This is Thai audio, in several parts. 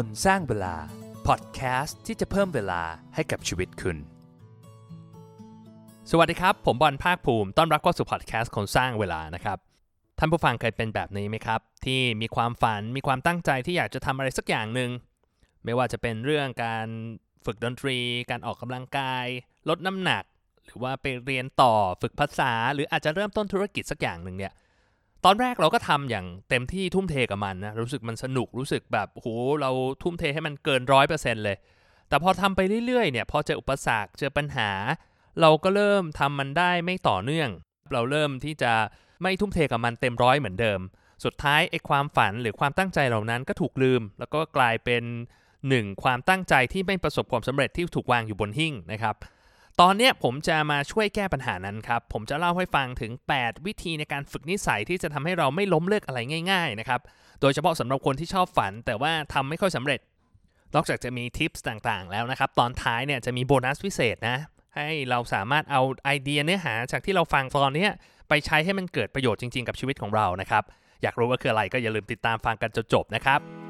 คนสร้างเวลา พอดแคสต์ที่จะเพิ่มเวลาให้กับชีวิตคุณ สวัสดีครับ ผมบอลภาคภูมิ ต้อนรับเข้าสู่พอดแคสต์คนสร้างเวลานะครับ ท่านผู้ฟังเคยเป็นแบบนี้ไหมครับ ที่มีความฝันมีความตั้งใจที่อยากจะทำอะไรสักอย่างหนึ่ง ไม่ว่าจะเป็นเรื่องการฝึกดนตรี การออกกำลังกาย ลดน้ำหนัก หรือว่าไปเรียนต่อฝึกภาษา หรืออาจจะเริ่มต้นธุรกิจสักอย่างหนึ่งเนี่ย ตอนแรกเราก็ทำอย่างเต็มที่ทุ่มเทกับมันนะรู้สึกมันสนุกรู้สึกแบบโหเราทุ่มเทให้มันเกินร้อยเปอร์เซ็นต์เลย แต่พอทำไปเรื่อยๆเนี่ยพอเจออุปสรรคเจอปัญหา เราก็เริ่มทำมันได้ไม่ต่อเนื่อง เราเริ่มที่จะไม่ทุ่มเทกับมันเต็มร้อยเหมือนเดิม สุดท้ายไอ้ความฝันหรือความตั้งใจเหล่านั้นก็ถูกลืม แล้วก็กลายเป็นหนึ่งความตั้งใจที่ไม่ประสบความสำเร็จที่ถูกวางอยู่บนหิ้งนะครับ ตอนนี้ผมจะมาช่วยแก้ปัญหานั้นครับ ผมจะเล่าให้ฟังถึง 8 วิธีในการฝึกนิสัยที่จะทำให้เราไม่ล้มเลิกอะไรง่าย ๆ นะครับ โดยเฉพาะสำหรับคนที่ชอบฝัน แต่ว่าทำไม่ค่อยสำเร็จ นอกจากจะมีทิปส์ต่างๆ แล้วนะครับ ตอนท้ายเนี่ยจะมีโบนัสพิเศษนะ ให้เราสามารถเอาไอเดียเนื้อหาจากที่เราฟังตอนนี้ไปใช้ให้มันเกิดประโยชน์จริงๆ กับชีวิตของเรานะครับ อยากรู้ว่าคืออะไรก็อย่าลืมติดตามฟังกันจนจบนะครับ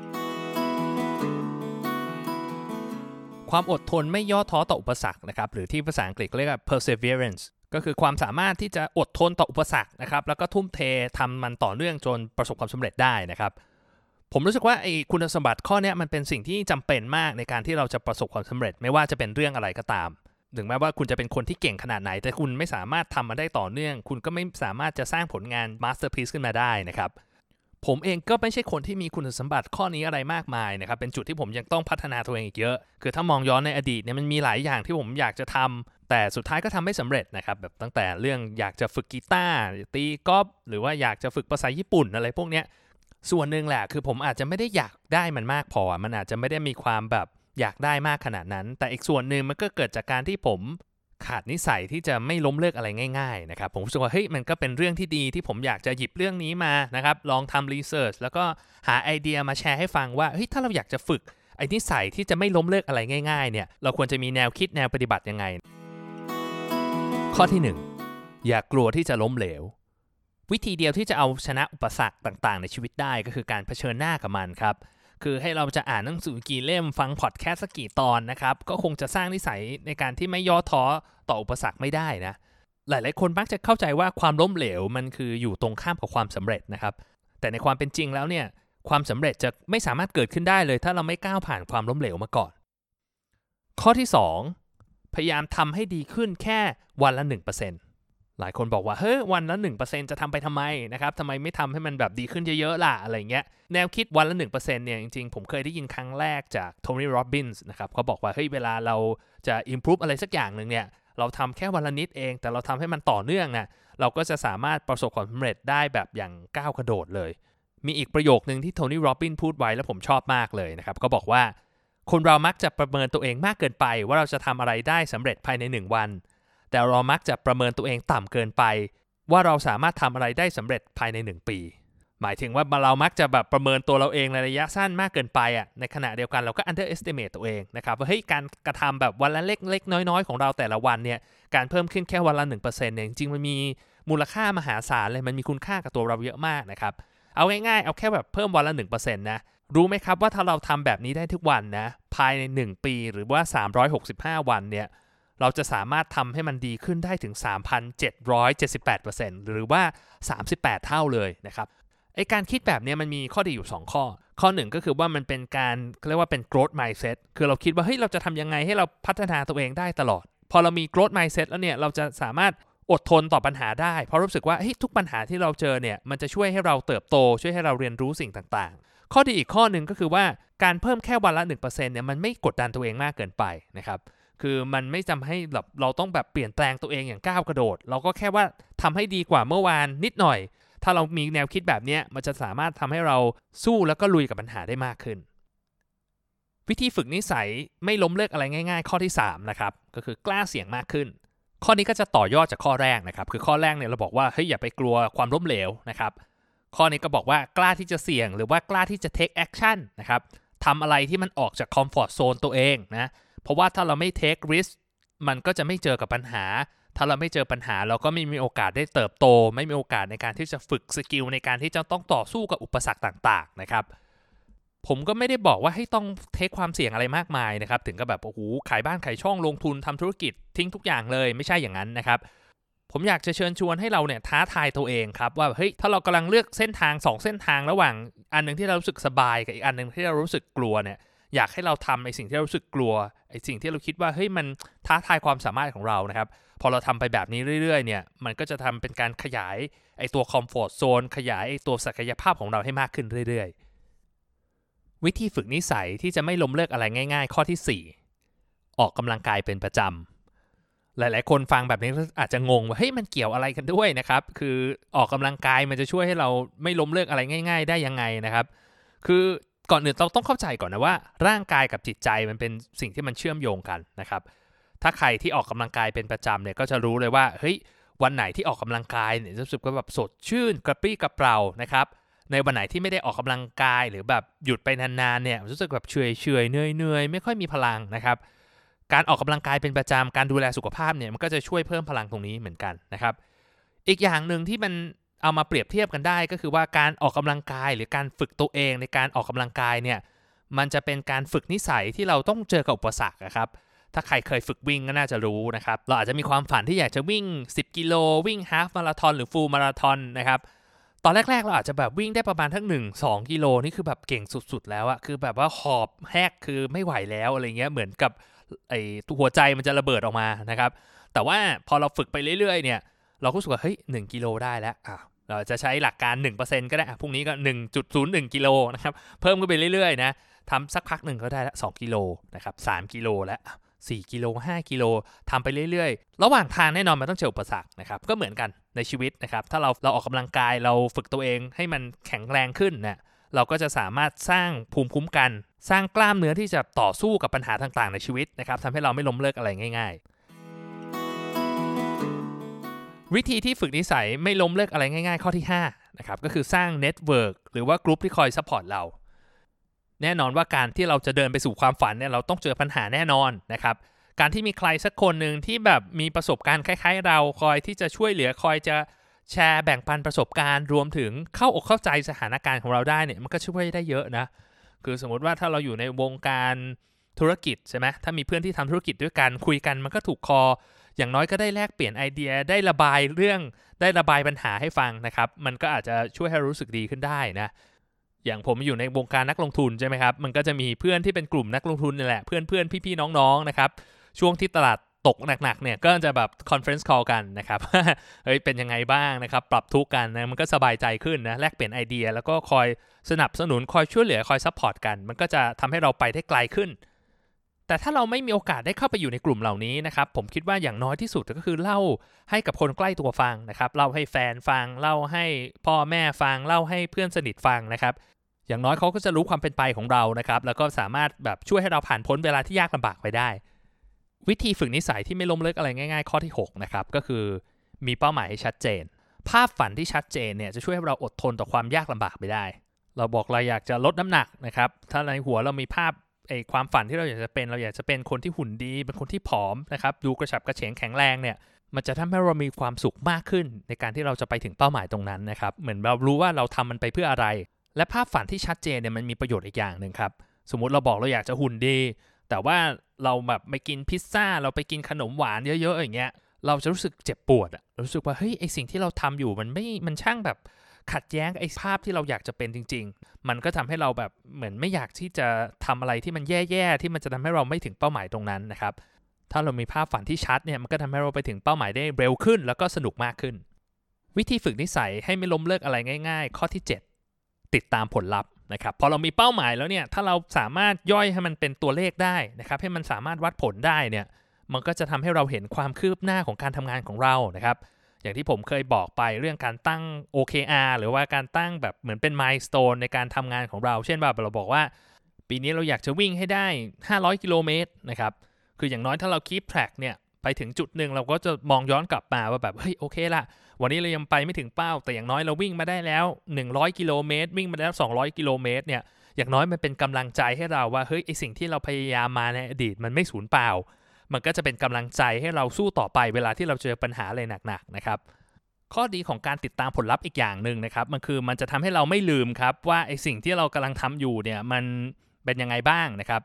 ความอดทนไม่ย่อท้อต่ออุปสรรคนะครับหรือที่ภาษาอังกฤษเรียกว่า perseverance ก็คือความสามารถที่จะอดทนต่ออุปสรรคนะครับแล้วก็ทุ่มเททำมันต่อเนื่องจนประสบความสำเร็จได้นะครับผมรู้สึกว่าไอ้คุณสมบัติข้อนี้มันเป็นสิ่งที่จำเป็นมากในการที่เราจะประสบความสำเร็จ ไม่ว่าจะเป็นเรื่องอะไรก็ตาม ถึงแม้ว่าคุณจะเป็นคนที่เก่งขนาดไหน แต่คุณไม่สามารถทำมันได้ต่อเนื่อง คุณก็ไม่สามารถจะสร้างผลงาน masterpiece ขึ้นมาได้นะครับ ผมเองก็ไม่ใช่คนที่มีคุณสมบัติข้อนี้อะไรมากมายนะครับ เป็นจุดที่ผมยังต้องพัฒนาตัวเองอีกเยอะ คือถ้ามองย้อนในอดีตเนี่ยมันมีหลายอย่างที่ผมอยากจะทำแต่สุดท้ายก็ทำไม่สำเร็จนะครับ แบบตั้งแต่เรื่องอยากจะฝึกกีตาร์ตีกอล์ฟหรือว่าอยากจะฝึกภาษาญี่ปุ่นอะไรพวกเนี้ย ส่วนหนึ่งแหละคือผมอาจจะไม่ได้อยากได้มันมากพอ มันอาจจะไม่ได้มีความแบบอยากได้มากขนาดนั้น แต่อีกส่วนหนึ่งมันก็เกิดจากการที่ผม ขาดนิสัยที่จะไม่ล้มเลิกอะไรง่ายๆนะครับผมรู้สึกว่าเฮ้ยมันก็เป็นเรื่องที่ดีที่ผมอยากจะหยิบเรื่องนี้มานะครับลองทำรีเสิร์ชแล้วก็หาไอเดียมาแชร์ให้ฟังว่าเฮ้ยถ้าเราอยากจะฝึกไอ้นิสัยที่จะไม่ล้มเลิกอะไรง่ายๆเนี่ยเราควรจะมีแนวคิดแนวปฏิบัติยังไง ข้อที่ 1 อย่ากกลัวที่จะล้มเหลว วิธีเดียวที่จะเอาชนะอุปสรรคต่างๆ ในชีวิตได้ก็คือการเผชิญหน้ากับมันครับ คือให้เราจะอ่านหนังสือกี่เล่มฟังพอดแคสต์สักกี่ตอนนะครับ ก็คงจะสร้างนิสัยในการที่ไม่ย่อท้อต่ออุปสรรคไม่ได้นะ หลายๆ คนมักจะเข้าใจว่าความล้มเหลวมันคืออยู่ตรงข้ามกับความสำเร็จนะครับ แต่ในความเป็นจริงแล้วเนี่ยความสำเร็จจะไม่สามารถเกิดขึ้นได้เลย ถ้าเราไม่ก้าวผ่านความล้มเหลวมาก่อน ข้อที่ 2 พยายามทำให้ดีขึ้นแค่วันละ1% หลายคนบอกว่าเฮ้ยวันละ 1%จะทำไปทำไมนะครับทำไมไม่ทำให้มันแบบดีขึ้นเยอะๆล่ะอะไรเงี้ยแนวคิดวันละ 1%เนี่ยจริงๆ ผมเคยได้ยินครั้งแรกจากโทนี่โรบินส์นะครับเขาบอกว่าเฮ้ยเวลาเราจะ improve อะไรสักอย่างหนึ่งเนี่ยเราทำแค่วันละนิดเอง แต่เราทำให้มันต่อเนื่องนะเราก็จะสามารถประสบความสำเร็จได้แบบอย่างก้าวกระโดดเลย มีอีกประโยคนึงที่โทนี่โรบินพูดไว้แล้วผมชอบมากเลยนะครับก็บอกว่าคนเรามักจะประเมินตัวเองมากเกินไป ว่าเราจะทำอะไรได้สำเร็จภายใน 1 วัน แต่เรามักจะประเมินตัวเองต่ำเกินไป ว่าเราสามารถทำอะไรได้สำเร็จภายใน 1 ปี หมายถึงว่าเรามักจะแบบประเมินตัวเราเองในระยะสั้นมากเกินไปอะในขณะเดียวกันเราก็ underestimate ตัวเองนะครับว่าเฮ้ยการกระทำแบบวันละเล็กเล็กน้อยๆ ของเราแต่ละวันเนี่ยการเพิ่มขึ้นแค่วันละ1%เนี่ยจริงๆมันมีมูลค่ามหาศาลเลยมันมีคุณค่ากับตัวเราเยอะมากนะครับเอาง่ายๆ เอาแค่แบบเพิ่มวันละ1%นะรู้ไหมครับว่าถ้าเราทำแบบนี้ได้ทุกวันนะภายใน 1 ปีหรือว่า 365 วันเนี่ย เราจะสามารถทำให้มันดีขึ้นได้ถึง 3,778%หรือว่า 38 เท่าเลยนะครับไอการคิดแบบนี้มันมีข้อดีอยู่ 2 ข้อ ข้อหนึ่งก็คือว่ามันเป็นการเรียกว่าเป็น growth mindset คือเราคิดว่าเฮ้ยเราจะทำยังไงให้เราพัฒนาตัวเองได้ตลอด พอเรามี growth mindset แล้วเนี่ยเราจะสามารถอดทนต่อปัญหาได้ เพราะรู้สึกว่าเฮ้ยทุกปัญหาที่เราเจอเนี่ยมันจะช่วยให้เราเติบโต ช่วยให้เราเรียนรู้สิ่งต่างๆ ข้อดีอีกข้อหนึ่งก็คือว่าการเพิ่มแค่วันละ 1%เนี่ยมันไม่กดดันตัวเองมากเกินไปนะครับ คือมันไม่จำให้แบบเราต้องแบบเปลี่ยนแปลงตัวเองอย่างก้าวกระโดด เราก็แค่ว่าทำให้ดีกว่าเมื่อวานนิดหน่อย ถ้าเรามีแนวคิดแบบนี้มันจะสามารถทำให้เราสู้แล้วก็ลุยกับปัญหาได้มากขึ้น วิธีฝึกนิสัยไม่ล้มเลิกอะไรง่าย ๆ ข้อที่3นะครับก็คือกล้าเสี่ยงมากขึ้น ข้อนี้ก็จะต่อยอดจากข้อแรกนะครับ คือข้อแรกเนี่ยเราบอกว่าเฮ้ยอย่าไปกลัวความล้มเหลวนะครับข้อนี้ก็บอกว่ากล้าที่จะเสี่ยงหรือว่ากล้าที่จะ take action นะครับทำอะไรที่มันออกจากคอมฟอร์ z โซนตัวเองนะ เพราะว่าถ้าเราไม่ take risk มันก็จะไม่เจอกับปัญหา ถ้าเราไม่เจอปัญหาเราก็ไม่มีโอกาสได้เติบโต ไม่มีโอกาสในการที่จะฝึก skill ในการที่จะต้องต่อสู้กับอุปสรรคต่างๆนะครับผมก็ไม่ได้บอกว่าให้ต้องเทคความเสี่ยงอะไรมากมายนะครับ ถึงกับแบบโอ้โหขายบ้านขายช่องลงทุนทำธุรกิจทิ้งทุกอย่างเลยไม่ใช่อย่างนั้นนะครับ ผมอยากจะเชิญชวนให้เราเนี่ยท้าทายตัวเองครับว่าเฮ้ยถ้าเรากำลังเลือกเส้นทาง 2 เส้นทางระหว่างอันหนึ่งที่เรารู้สึกสบายกับอีกอันหนึ่งที่เรารู้สึกกลัวเนี่ย อยากให้เราทำไอ้สิ่งที่เรารู้สึกกลัวไอ้สิ่งที่เราคิดว่าเฮ้ยมันท้าทายความสามารถของเรานะครับ พอเราทำไปแบบนี้เรื่อยๆเนี่ยมันก็จะทำเป็นการขยายไอ้ตัวคอมฟอร์ทโซนขยายไอ้ตัวศักยภาพของเราให้มากขึ้นเรื่อยๆ วิธีฝึกนิสัยที่จะไม่ล้มเลิกอะไรง่าย ๆ ข้อที่ 4 ออกกำลังกายเป็นประจำหลาย ๆ คนฟังแบบนี้อาจจะงงว่าเฮ้ยมันเกี่ยวอะไรกันด้วยนะครับ คือออกกำลังกายมันจะช่วยให้เราไม่ล้มเลิกอะไรง่าย ๆ ได้ยังไงนะครับ คือ ก่อนอื่นเราต้องเข้าใจก่อนนะว่า ร่างกายกับจิตใจมันเป็นสิ่งที่มันเชื่อมโยงกันนะครับ ถ้าใครที่ออกกำลังกายเป็นประจำเนี่ยก็จะรู้เลยว่าเฮ้ยวันไหนที่ออกกำลังกายเนี่ยรู้สึกว่าแบบสดชื่นกระปรี้กระเปร่านะครับในวันไหนที่ไม่ได้ออกกำลังกายหรือแบบหยุดไปนานๆเนี่ยรู้สึกแบบเฉยเฉยเนื่อยเนื่อยไม่ค่อยมีพลังนะครับ การออกกำลังกายเป็นประจำการดูแลสุขภาพเนี่ยมันก็จะช่วยเพิ่มพลังตรงนี้เหมือนกันนะครับ อีกอย่างหนึ่งที่มัน เอามาเปรียบเทียบกันได้ก็คือว่าการออกกำลังกายหรือการฝึกตัวเองในการออกกำลังกายเนี่ยมันจะเป็นการฝึกนิสัยที่เราต้องเจอกับอุปสรรคครับถ้าใครเคยฝึกวิ่งก็น่าจะรู้นะครับ เราอาจจะมีความฝันที่อยากจะวิ่ง 10 กิโล วิ่งฮาฟมาราทอนหรือฟูลมาราทอนนะครับ ตอนแรก ๆ เราอาจจะแบบวิ่งได้ประมาณทั้ง1 2กิโลนี่คือแบบเก่งสุด ๆ แล้วอะคือแบบว่าหอบแหกคือไม่ไหวแล้วอะไรเงี้ยเหมือนกับไอ้หัวใจมันจะระเบิดออกมานะครับ แต่ว่าพอเราฝึกไปเรื่อยๆเนี่ย เราก็รู้สึกว่าเฮ้ย1กิโลได้แล้วอะ เราจะใช้หลักการ 1%ก็ได้พรุ่งนี้ก็ 1.01 กิโลนะครับ เพิ่มขึ้นไปเรื่อยๆนะทำสักพักหนึ่งก็ได้ละ2กิโลนะครับ3กิโลและ4กิโล5กิโลทำไปเรื่อยๆ ระหว่างทางแน่นอนมันต้องเจออุปสรรคนะครับ ก็เหมือนกันในชีวิตนะครับ ถ้าเราเราออกกำลังกายเราฝึกตัวเองให้มันแข็งแรงขึ้นเนี่ยเราก็จะสามารถสร้างภูมิคุ้มกัน สร้างกล้ามเนื้อที่จะต่อสู้กับปัญหาต่างๆ ในชีวิตนะครับทำให้เราไม่ล้มเลิกอะไรง่าย วิธีที่ฝึกนิสัยไม่ล้มเลิกอะไรง่าย ๆ ข้อที่5นะครับก็คือสร้าง network หรือว่ากลุ่มที่คอย support เราแน่นอนว่าการที่เราจะเดินไปสู่ความฝันเนี่ยเราต้องเจอปัญหาแน่นอนนะครับการที่มีใครสักคนหนึ่งที่แบบมีประสบการณ์คล้าย ๆ เราคอยที่จะช่วยเหลือคอยจะแชร์แบ่งปันประสบการณ์รวมถึงเข้าอกเข้าใจสถานการณ์ของเราได้เนี่ยมันก็ช่วยได้เยอะนะคือสมมติว่าถ้าเราอยู่ในวงการธุรกิจใช่ไหมถ้ามีเพื่อนที่ทำธุรกิจด้วยกันคุยกันมันก็ถูกคอ อย่างน้อยก็ได้แลกเปลี่ยนไอเดียได้ระบายเรื่องได้ระบายปัญหาให้ฟังนะครับ มันก็อาจจะช่วยให้รู้สึกดีขึ้นได้นะอย่างผมอยู่ในวงการนักลงทุนใช่ไหมครับ มันก็จะมีเพื่อนที่เป็นกลุ่มนักลงทุนนี่แหละเพื่อนเพื่อนพี่ๆน้องๆนะครับ ช่วงที่ตลาดตกหนักๆเนี่ยก็จะแบบ conference call กันนะครับ เฮ้ยเป็นยังไงบ้างนะครับ ปรับทุกข์กันนะมันก็สบายใจขึ้นนะแลกเปลี่ยนไอเดีย แล้วก็คอยสนับสนุนคอยช่วยเหลือคอย support กัน มันก็จะทำให้เราไปได้ไกลขึ้น แต่ถ้าเราไม่มีโอกาสได้เข้าไปอยู่ในกลุ่มเหล่านี้นะครับ ผมคิดว่าอย่างน้อยที่สุดก็คือเล่าให้กับคนใกล้ตัวฟังนะครับ เล่าให้แฟนฟัง เล่าให้พ่อแม่ฟัง เล่าให้เพื่อนสนิทฟังนะครับ อย่างน้อยเขาก็จะรู้ความเป็นไปของเรานะครับ แล้วก็สามารถแบบช่วยให้เราผ่านพ้นเวลาที่ยากลำบากไปได้ วิธีฝึกนิสัยที่ไม่ล้มเลิกอะไรง่ายๆ ข้อที่6นะครับ ก็คือมีเป้าหมายให้ชัดเจน ภาพฝันที่ชัดเจนเนี่ยจะช่วยให้เราอดทนต่อความยากลำบากไปได้ เราบอกเราอยากจะลดน้ำหนักนะครับ ถ้าในหัวเรามีภาพ ไอความฝันที่เราอยากจะเป็น เราอยากจะเป็นคนที่หุ่นดีเป็นคนที่ผอมนะครับดูกระฉับกระเฉงแข็งแรงเนี่ยมันจะทำให้เรามีความสุขมากขึ้น ในการที่เราจะไปถึงเป้าหมายตรงนั้นนะครับเหมือนเรารู้ว่าเราทำมันไปเพื่ออะไร และภาพฝันที่ชัดเจนเนี่ยมันมีประโยชน์อีกอย่างหนึ่งครับสมมุติเราบอกเราอยากจะหุ่นดี แต่ว่าเราแบบไปกินพิซซ่า เราไปกินขนมหวานเยอะๆอย่างเงี้ยเราจะรู้สึกเจ็บปวดอะรู้สึกว่าเฮ้ยไอสิ่งที่เราทำอยู่มันไม่มันช่างแบบ ขัดแย้งไอ้ภาพที่เราอยากจะเป็นจริง ๆ มันก็ทำให้เราแบบเหมือนไม่อยากที่จะทำอะไรที่มันแย่ๆที่มันจะทำให้เราไม่ถึงเป้าหมายตรงนั้นนะครับถ้าเรามีภาพฝันที่ชัดเนี่ยมันก็ทำให้เราไปถึงเป้าหมายได้เร็วขึ้น แล้วก็สนุกมากขึ้น วิธีฝึกนิสัยให้ไม่ล้มเลิกอะไรง่าย ๆ ข้อที่ 7 ติดตามผลลัพธ์นะครับพอเรามีเป้าหมายแล้วเนี่ยถ้าเราสามารถย่อยให้มันเป็นตัวเลขได้นะครับให้มันสามารถวัดผลได้เนี่ยมันก็จะทำให้เราเห็นความคืบหน้าของการทำงานของเรานะครับ อย่างที่ผมเคยบอกไปเรื่องการตั้ง OKR หรือว่าการตั้งแบบเหมือนเป็นมายสเตนในการทำงานของเรา เช่นแบบเราบอกว่า ปีนี้เราอยากจะวิ่งให้ได้ 500 กิโลเมตรนะครับ คืออย่างน้อยถ้าเราคีปแทร็กเนี่ยไปถึงจุดหนึ่งเราก็จะมองย้อนกลับมาว่าแบบเฮ้ยโอเคละวันนี้เรายังไปไม่ถึงเป้า แต่อย่างน้อยเราวิ่งมาได้แล้ว 100 กิโลเมตรวิ่งมาได้แล้ว 200 กิโลเมตรเนี่ยอย่างน้อยมันเป็นกำลังใจให้เราว่าเฮ้ยไอสิ่งที่เราพยายามมาในอดีตมันไม่สูญเปล่า มันก็จะเป็นกำลังใจให้เราสู้ต่อไปเวลาที่เราเจอปัญหาอะไรหนักๆนะครับ ข้อดีของการติดตามผลลัพธ์อีกอย่างหนึ่งนะครับ มันคือมันจะทำให้เราไม่ลืมครับว่าไอสิ่งที่เรากำลังทำอยู่เนี่ยมันเป็นยังไงบ้างนะครับ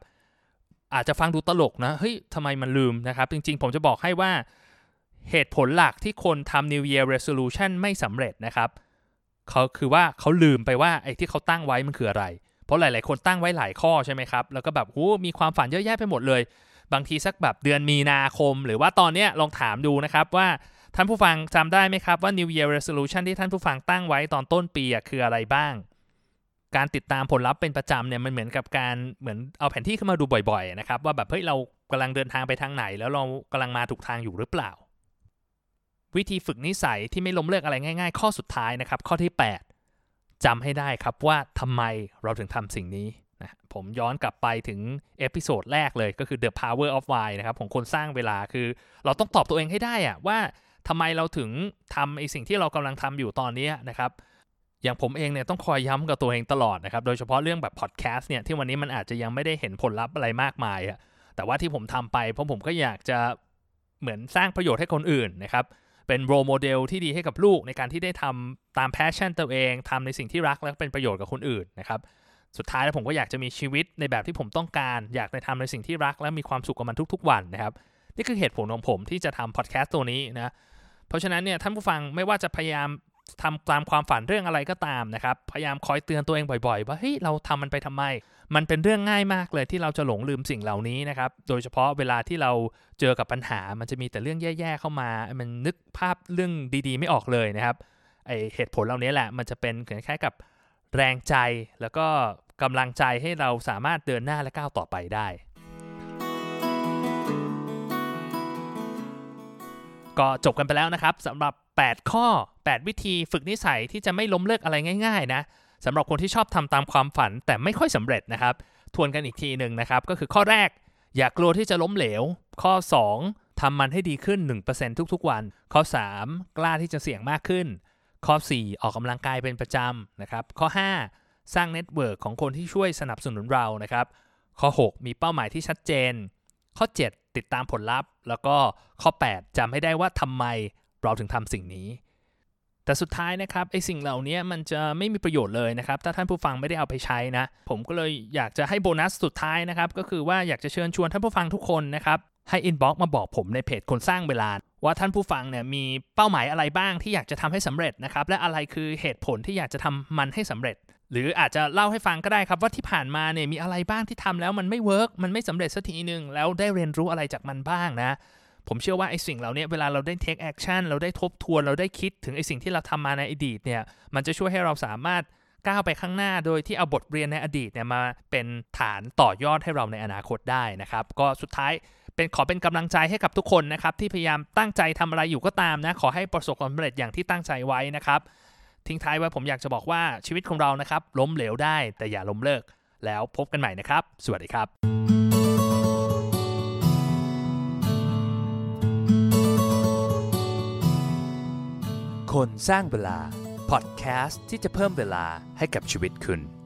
อาจจะฟังดูตลกนะเฮ้ยทำไมมันลืมนะครับ จริงๆ ผมจะบอกให้ว่าเหตุผลหลักที่คนทำ New Year Resolution ไม่สำเร็จนะครับเขาคือว่าเขาลืมไปว่าไอ้ที่เขาตั้งไว้มันคืออะไร เพราะหลาย ๆ คนตั้งไว้หลายข้อใช่ไหมครับ แล้วก็แบบโอ้มีความฝันเยอะแยะไปหมดเลย บางทีสักแบบเดือนมีนาคม หรือว่าตอนเนี้ยลองถามดูนะครับว่าท่านผู้ฟังจำได้ไหมครับว่า New Year Resolution ที่ท่านผู้ฟังตั้งไว้ตอนต้นปีคืออะไรบ้าง การติดตามผลลัพธ์เป็นประจำเนี่ยมันเหมือนกับการเหมือนเอาแผนที่ขึ้นมาดูบ่อยๆนะครับว่าแบบเฮ้ยเรากำลังเดินทางไปทางไหน แล้วเรากำลังมาถูกทางอยู่หรือเปล่า วิธีฝึกนิสัยที่ไม่ล้มเลิกอะไรง่าย ๆ ข้อสุดท้ายนะครับข้อที่ 8จำให้ได้ครับว่าทำไมเราถึงทำสิ่งนี้ ผมย้อนกลับไปถึง episode แรกเลยก็คือ The Power of Why นะครับของคนสร้างเวลาคือ เราต้องตอบตัวเองให้ได้อะว่าทำไมเราถึงทำไอ้สิ่งที่เรากำลังทำอยู่ตอนนี้นะครับอย่างผมเองเนี่ยต้องคอยย้ำกับตัวเองตลอดนะครับ โดยเฉพาะเรื่องแบบพอดแคสต์เนี่ยที่วันนี้มันอาจจะยังไม่ได้เห็นผลลัพธ์อะไรมากมายอะแต่ว่าที่ผมทำไปเพราะผมก็อยากจะเหมือนสร้างประโยชน์ให้คนอื่นนะครับเป็น role model ที่ดีให้กับลูกในการที่ได้ทำตามแพชชั่นตัวเองทำในสิ่งที่รักและเป็นประโยชน์กับคนอื่นนะครับ สุดท้ายแล้วผมก็อยากจะมีชีวิตในแบบที่ผมต้องการ อยากในทำในสิ่งที่รัก และมีความสุขกับมันทุกๆ วันนะครับ นี่คือเหตุผลของผมที่จะทำพอดแคสต์ตัวนี้นะ เพราะฉะนั้นเนี่ยท่านผู้ฟังไม่ว่าจะพยายามทำตามความฝันเรื่องอะไรก็ตามนะครับ พยายามคอยเตือนตัวเองบ่อยๆ ว่าเฮ้ยเราทำมันไปทำไม มันเป็นเรื่องง่ายมากเลยที่เราจะหลงลืมสิ่งเหล่านี้นะครับ โดยเฉพาะเวลาที่เราเจอกับปัญหา มันจะมีแต่เรื่องแย่ๆเข้ามา มันนึกภาพเรื่องดีๆ ไม่ออกเลยนะครับไอเหตุผลเหล่านี้แหละ มันจะเป็นคล้ายๆกับแรงใจแล้วก็ กำลังใจให้เราสามารถเดินหน้าและก้าวต่อไปได้ ก็จบกันไปแล้วนะครับสำหรับ 8 ข้อ 8 วิธีฝึกนิสัยที่จะไม่ล้มเลิกอะไรง่าย ๆ นะสำหรับคนที่ชอบทำตามความฝันแต่ไม่ค่อยสำเร็จนะครับ ทวนกันอีกทีหนึ่งนะครับ ก็คือข้อแรก อย่ากลัวที่จะล้มเหลว ข้อ 2ทำมันให้ดีขึ้น 1%ทุกๆวัน ข้อ 3 กล้าที่จะเสี่ยงมากขึ้น ข้อ 4 ออกกำลังกายเป็นประจำนะครับ ข้อ 5 สร้าง network ของคนที่ช่วยสนับสนุนเรานะครับ ข้อ 6 มีเป้าหมายที่ชัดเจน ข้อ 7 ติดตามผลลัพธ์ แล้วก็ข้อ 8จำให้ได้ว่าทำไมเราถึงทำสิ่งนี้ แต่สุดท้ายนะครับไอ้สิ่งเหล่านี้มันจะไม่มีประโยชน์เลยนะครับ ถ้าท่านผู้ฟังไม่ได้เอาไปใช้นะ ผมก็เลยอยากจะให้โบนัสสุดท้ายนะครับ ก็คือว่าอยากจะเชิญชวนท่านผู้ฟังทุกคนนะครับให้ inbox มาบอกผมในเพจคนสร้างเวลา ว่าท่านผู้ฟังเนี่ยมีเป้าหมายอะไรบ้างที่อยากจะทำให้สำเร็จนะครับและอะไรคือเหตุผลที่อยากจะทำมันให้สำเร็จ หรืออาจจะเล่าให้ฟังก็ได้ครับว่าที่ผ่านมาเนี่ยมีอะไรบ้างที่ทำแล้วมันไม่ work มันไม่สำเร็จสักทีหนึ่งแล้วได้เรียนรู้อะไรจากมันบ้างนะ ผมเชื่อว่าไอ้สิ่งเหล่านี้เวลาเราได้ take action เราได้ทบทวนเราได้คิดถึงไอ้สิ่งที่เราทำมาในอดีตเนี่ยมันจะช่วยให้เราสามารถก้าวไปข้างหน้าโดยที่เอาบทเรียนในอดีตเนี่ยมาเป็นฐานต่อยอดให้เราในอนาคตได้นะครับ ก็สุดท้ายเป็นขอเป็นกำลังใจให้กับทุกคนนะครับที่พยายามตั้งใจทำอะไรอยู่ก็ตามนะขอให้ประสบความสำเร็จอย่างที่ตั้งใจไว้นะครับ ทิ้งท้ายไว้ผมอยากจะบอกว่าชีวิตของเรานะครับ ล้มเหลวได้ แต่อย่าล้มเลิก แล้วพบกันใหม่นะครับ สวัสดีครับคนสร้างเวลา พอดแคสต์ที่จะเพิ่มเวลาให้กับชีวิตคุณ